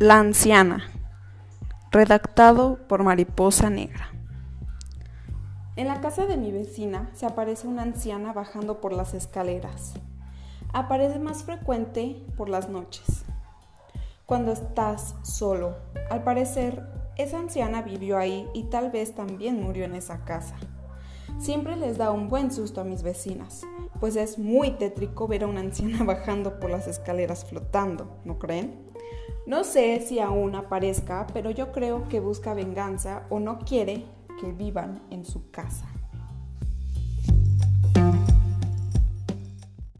La anciana. Redactado por Mariposa Negra. En la casa de mi vecina se aparece una anciana bajando por las escaleras. Aparece más frecuente por las noches. Cuando estás solo, al parecer, esa anciana vivió ahí y tal vez también murió en esa casa. Siempre les da un buen susto a mis vecinas, pues es muy tétrico ver a una anciana bajando por las escaleras flotando, ¿no creen? No sé si aún aparezca, pero yo creo que busca venganza o no quiere que vivan en su casa.